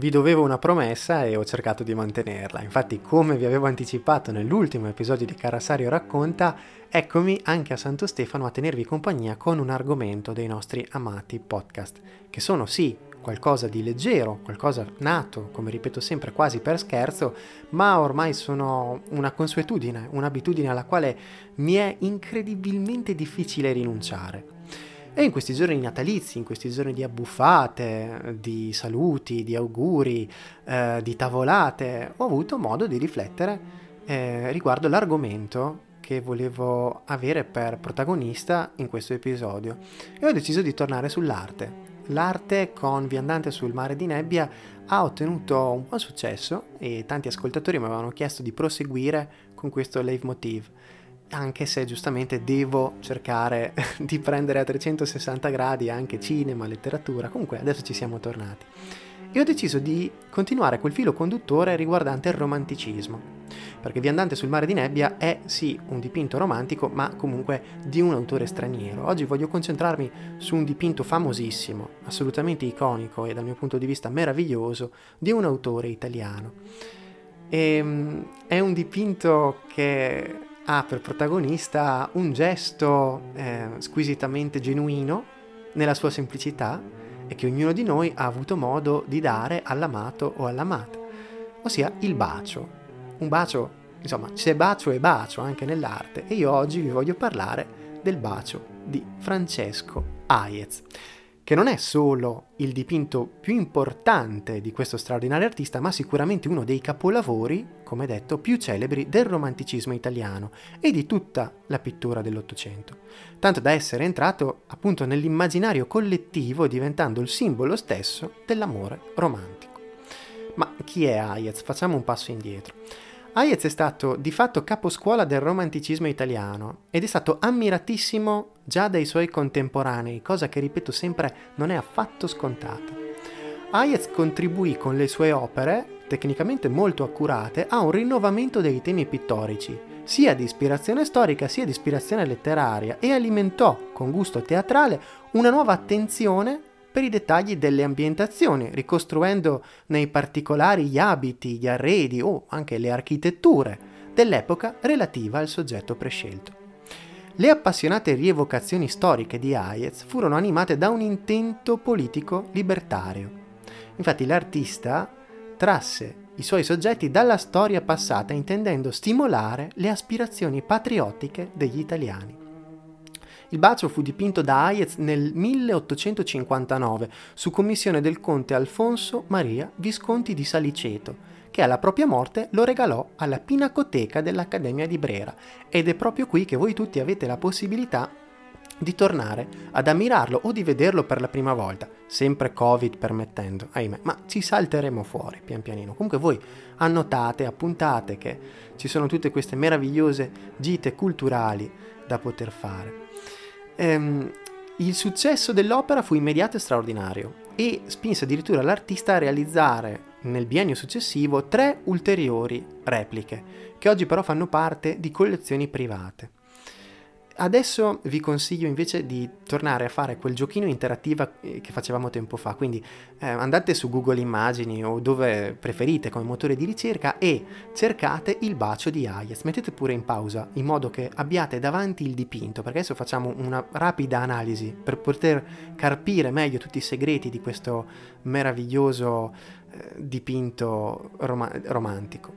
vi dovevo una promessa e ho cercato di mantenerla. Infatti, come vi avevo anticipato nell'ultimo episodio di Carasario racconta, eccomi anche a Santo Stefano a tenervi compagnia con un argomento dei nostri amati podcast, che sono sì qualcosa di leggero, qualcosa nato, come ripeto sempre, quasi per scherzo, ma ormai sono una consuetudine, un'abitudine alla quale mi è incredibilmente difficile rinunciare. E in questi giorni natalizi, in questi giorni di abbuffate, di saluti, di auguri, eh, di tavolate, ho avuto modo di riflettere eh, riguardo l'argomento che volevo avere per protagonista in questo episodio e ho deciso di tornare sull'arte. L'arte con Viandante sul mare di nebbia ha ottenuto un buon successo e tanti ascoltatori mi avevano chiesto di proseguire con questo leitmotiv anche se giustamente devo cercare di prendere a 360 gradi anche cinema, letteratura, comunque adesso ci siamo tornati. E ho deciso di continuare quel filo conduttore riguardante il romanticismo, perché Viandante sul mare di nebbia è sì un dipinto romantico, ma comunque di un autore straniero. Oggi voglio concentrarmi su un dipinto famosissimo, assolutamente iconico e dal mio punto di vista meraviglioso, di un autore italiano. E, ehm, è un dipinto che ha per protagonista un gesto eh, squisitamente genuino nella sua semplicità e che ognuno di noi ha avuto modo di dare all'amato o all'amata, ossia il bacio. Un bacio, insomma, c'è bacio e bacio anche nell'arte e io oggi vi voglio parlare del bacio di Francesco Hayez che non è solo il dipinto più importante di questo straordinario artista, ma sicuramente uno dei capolavori, come detto, più celebri del romanticismo italiano e di tutta la pittura dell'Ottocento, tanto da essere entrato appunto nell'immaginario collettivo diventando il simbolo stesso dell'amore romantico. Ma chi è Hayez? Facciamo un passo indietro. Hayez è stato di fatto caposcuola del romanticismo italiano ed è stato ammiratissimo già dai suoi contemporanei, cosa che ripeto sempre non è affatto scontata. Hayez contribuì con le sue opere, tecnicamente molto accurate, a un rinnovamento dei temi pittorici, sia di ispirazione storica sia di ispirazione letteraria, e alimentò, con gusto teatrale, una nuova attenzione per i dettagli delle ambientazioni, ricostruendo nei particolari gli abiti, gli arredi o anche le architetture dell'epoca relativa al soggetto prescelto. Le appassionate rievocazioni storiche di Hayez furono animate da un intento politico libertario. Infatti l'artista trasse i suoi soggetti dalla storia passata intendendo stimolare le aspirazioni patriottiche degli italiani. Il bacio fu dipinto da Hayez nel 1859 su commissione del conte Alfonso Maria Visconti di Saliceto, che alla propria morte lo regalò alla Pinacoteca dell'Accademia di Brera ed è proprio qui che voi tutti avete la possibilità di tornare ad ammirarlo o di vederlo per la prima volta, sempre Covid permettendo, ahimè, ma ci salteremo fuori pian pianino. Comunque voi annotate, appuntate che ci sono tutte queste meravigliose gite culturali da poter fare. Ehm, il successo dell'opera fu immediato e straordinario e spinse addirittura l'artista a realizzare nel biennio successivo tre ulteriori repliche, che oggi però fanno parte di collezioni private. Adesso vi consiglio invece di tornare a fare quel giochino interattivo eh, che facevamo tempo fa, quindi eh, andate su Google Immagini o dove preferite come motore di ricerca e cercate il bacio di Hayes. Mettete pure in pausa in modo che abbiate davanti il dipinto, perché adesso facciamo una rapida analisi per poter carpire meglio tutti i segreti di questo meraviglioso eh, dipinto rom- romantico.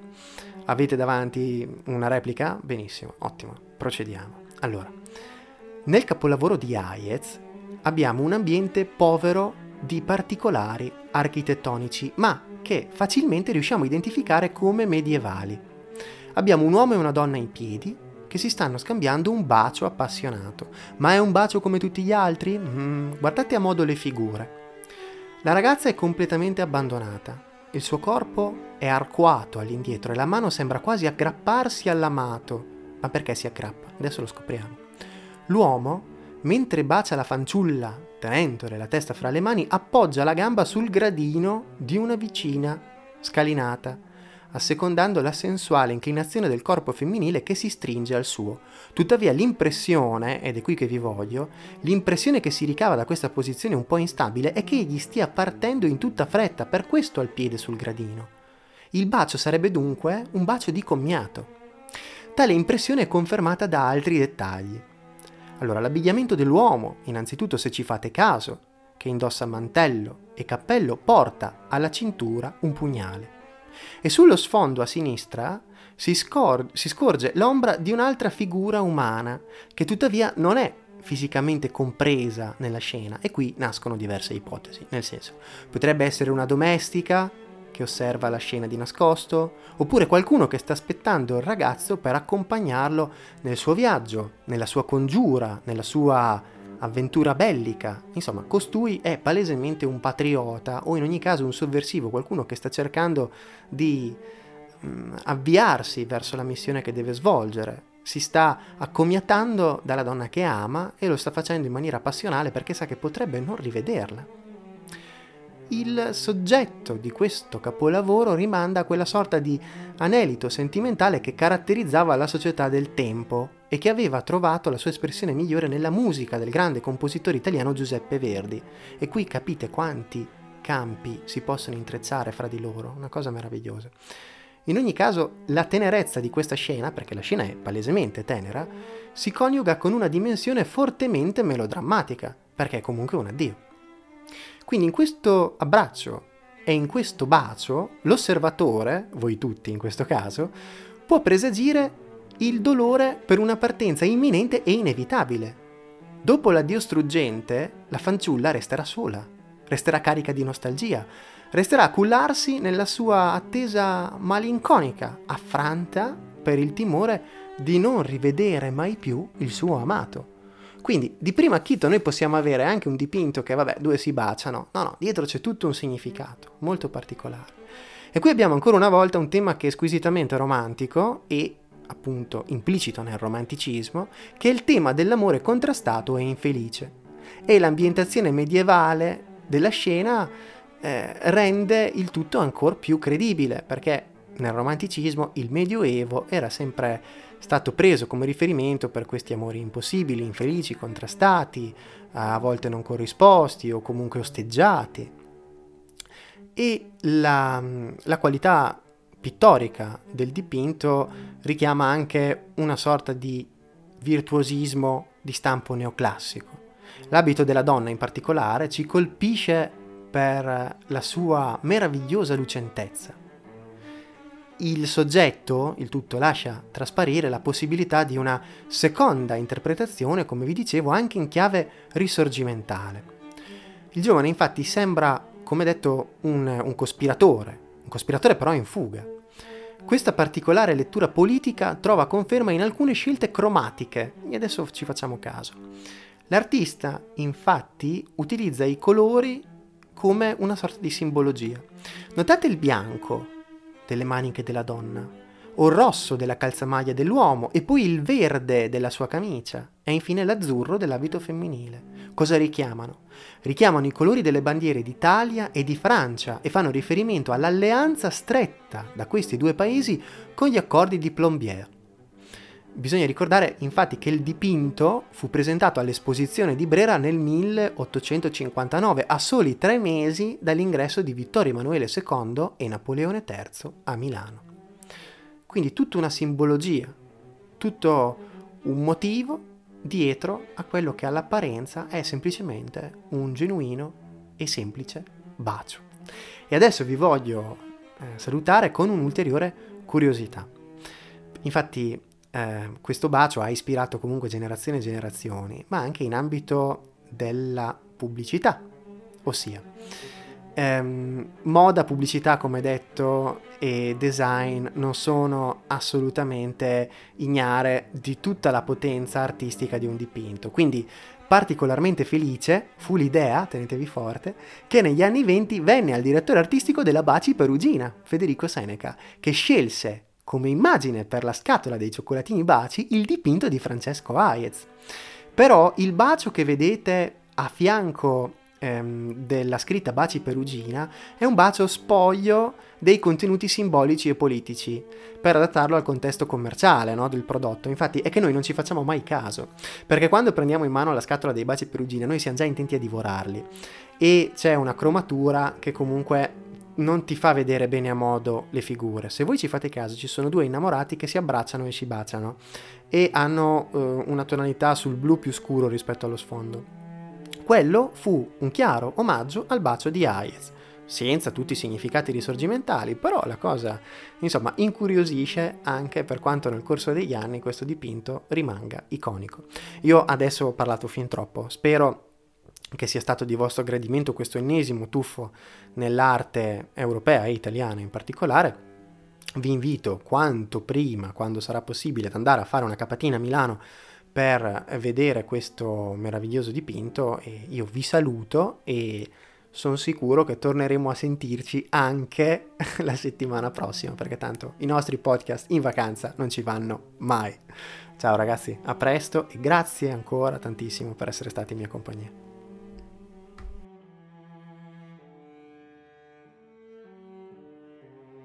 Avete davanti una replica? Benissimo, ottimo, procediamo. Allora, nel capolavoro di Hayez abbiamo un ambiente povero di particolari architettonici, ma che facilmente riusciamo a identificare come medievali. Abbiamo un uomo e una donna in piedi che si stanno scambiando un bacio appassionato. Ma è un bacio come tutti gli altri? Mm, guardate a modo le figure. La ragazza è completamente abbandonata. Il suo corpo è arcuato all'indietro e la mano sembra quasi aggrapparsi all'amato, ma perché si aggrappa? Adesso lo scopriamo. L'uomo, mentre bacia la fanciulla, tenendole la testa fra le mani, appoggia la gamba sul gradino di una vicina scalinata. assecondando la sensuale inclinazione del corpo femminile che si stringe al suo. Tuttavia l'impressione, ed è qui che vi voglio, l'impressione che si ricava da questa posizione un po' instabile è che egli stia partendo in tutta fretta, per questo al piede sul gradino. Il bacio sarebbe dunque un bacio di commiato. Tale impressione è confermata da altri dettagli. Allora, l'abbigliamento dell'uomo, innanzitutto se ci fate caso, che indossa mantello e cappello, porta alla cintura un pugnale. E sullo sfondo a sinistra si, scor- si scorge l'ombra di un'altra figura umana, che tuttavia non è fisicamente compresa nella scena e qui nascono diverse ipotesi, nel senso potrebbe essere una domestica che osserva la scena di nascosto, oppure qualcuno che sta aspettando il ragazzo per accompagnarlo nel suo viaggio, nella sua congiura, nella sua avventura bellica. Insomma, costui è palesemente un patriota o in ogni caso un sovversivo, qualcuno che sta cercando di mm, avviarsi verso la missione che deve svolgere. Si sta accomiatando dalla donna che ama e lo sta facendo in maniera passionale perché sa che potrebbe non rivederla il soggetto di questo capolavoro rimanda a quella sorta di anelito sentimentale che caratterizzava la società del tempo e che aveva trovato la sua espressione migliore nella musica del grande compositore italiano Giuseppe Verdi. E qui capite quanti campi si possono intrecciare fra di loro, una cosa meravigliosa. In ogni caso, la tenerezza di questa scena, perché la scena è palesemente tenera, si coniuga con una dimensione fortemente melodrammatica, perché è comunque un addio. Quindi in questo abbraccio e in questo bacio l'osservatore, voi tutti in questo caso, può presagire il dolore per una partenza imminente e inevitabile. Dopo l'addio struggente, la fanciulla resterà sola, resterà carica di nostalgia, resterà a cullarsi nella sua attesa malinconica, affranta per il timore di non rivedere mai più il suo amato. Quindi di primo acchito noi possiamo avere anche un dipinto che vabbè due si baciano, no no, dietro c'è tutto un significato molto particolare. E qui abbiamo ancora una volta un tema che è squisitamente romantico e appunto implicito nel romanticismo, che è il tema dell'amore contrastato e infelice. E l'ambientazione medievale della scena eh, rende il tutto ancora più credibile, perché nel romanticismo il Medioevo era sempre stato preso come riferimento per questi amori impossibili, infelici, contrastati, a volte non corrisposti o comunque osteggiati. E la, la qualità pittorica del dipinto richiama anche una sorta di virtuosismo di stampo neoclassico. L'abito della donna in particolare ci colpisce per la sua meravigliosa lucentezza il soggetto, il tutto lascia trasparire la possibilità di una seconda interpretazione, come vi dicevo, anche in chiave risorgimentale. Il giovane infatti sembra, come detto, un, un cospiratore, un cospiratore però in fuga. Questa particolare lettura politica trova conferma in alcune scelte cromatiche, e adesso ci facciamo caso. L'artista, infatti, utilizza i colori come una sorta di simbologia. Notate il bianco, delle maniche della donna, o il rosso della calzamaglia dell'uomo, e poi il verde della sua camicia, e infine l'azzurro dell'abito femminile. Cosa richiamano? Richiamano i colori delle bandiere d'Italia e di Francia e fanno riferimento all'alleanza stretta da questi due paesi con gli accordi di Plombières. Bisogna ricordare infatti che il dipinto fu presentato all'esposizione di Brera nel 1859, a soli tre mesi dall'ingresso di Vittorio Emanuele II e Napoleone III a Milano. Quindi tutta una simbologia, tutto un motivo dietro a quello che all'apparenza è semplicemente un genuino e semplice bacio. E adesso vi voglio eh, salutare con un'ulteriore curiosità. Infatti eh, questo bacio ha ispirato comunque generazioni e generazioni, ma anche in ambito della pubblicità, ossia ehm, moda, pubblicità, come detto, e design non sono assolutamente ignare di tutta la potenza artistica di un dipinto. Quindi particolarmente felice fu l'idea, tenetevi forte, che negli anni 20 venne al direttore artistico della Baci Perugina, Federico Seneca, che scelse come immagine per la scatola dei cioccolatini baci il dipinto di Francesco Hayez. Però il bacio che vedete a fianco ehm, della scritta Baci Perugina è un bacio spoglio dei contenuti simbolici e politici per adattarlo al contesto commerciale no, del prodotto. Infatti è che noi non ci facciamo mai caso, perché quando prendiamo in mano la scatola dei Baci Perugina noi siamo già intenti a divorarli e c'è una cromatura che comunque non ti fa vedere bene a modo le figure. Se voi ci fate caso, ci sono due innamorati che si abbracciano e si baciano e hanno eh, una tonalità sul blu più scuro rispetto allo sfondo. Quello fu un chiaro omaggio al bacio di Hayez, senza tutti i significati risorgimentali, però la cosa, insomma, incuriosisce anche per quanto nel corso degli anni questo dipinto rimanga iconico. Io adesso ho parlato fin troppo, spero che sia stato di vostro gradimento questo ennesimo tuffo nell'arte europea e italiana in particolare. Vi invito quanto prima, quando sarà possibile, ad andare a fare una capatina a Milano per vedere questo meraviglioso dipinto e io vi saluto e sono sicuro che torneremo a sentirci anche la settimana prossima perché tanto i nostri podcast in vacanza non ci vanno mai. Ciao ragazzi, a presto e grazie ancora tantissimo per essere stati in mia compagnia.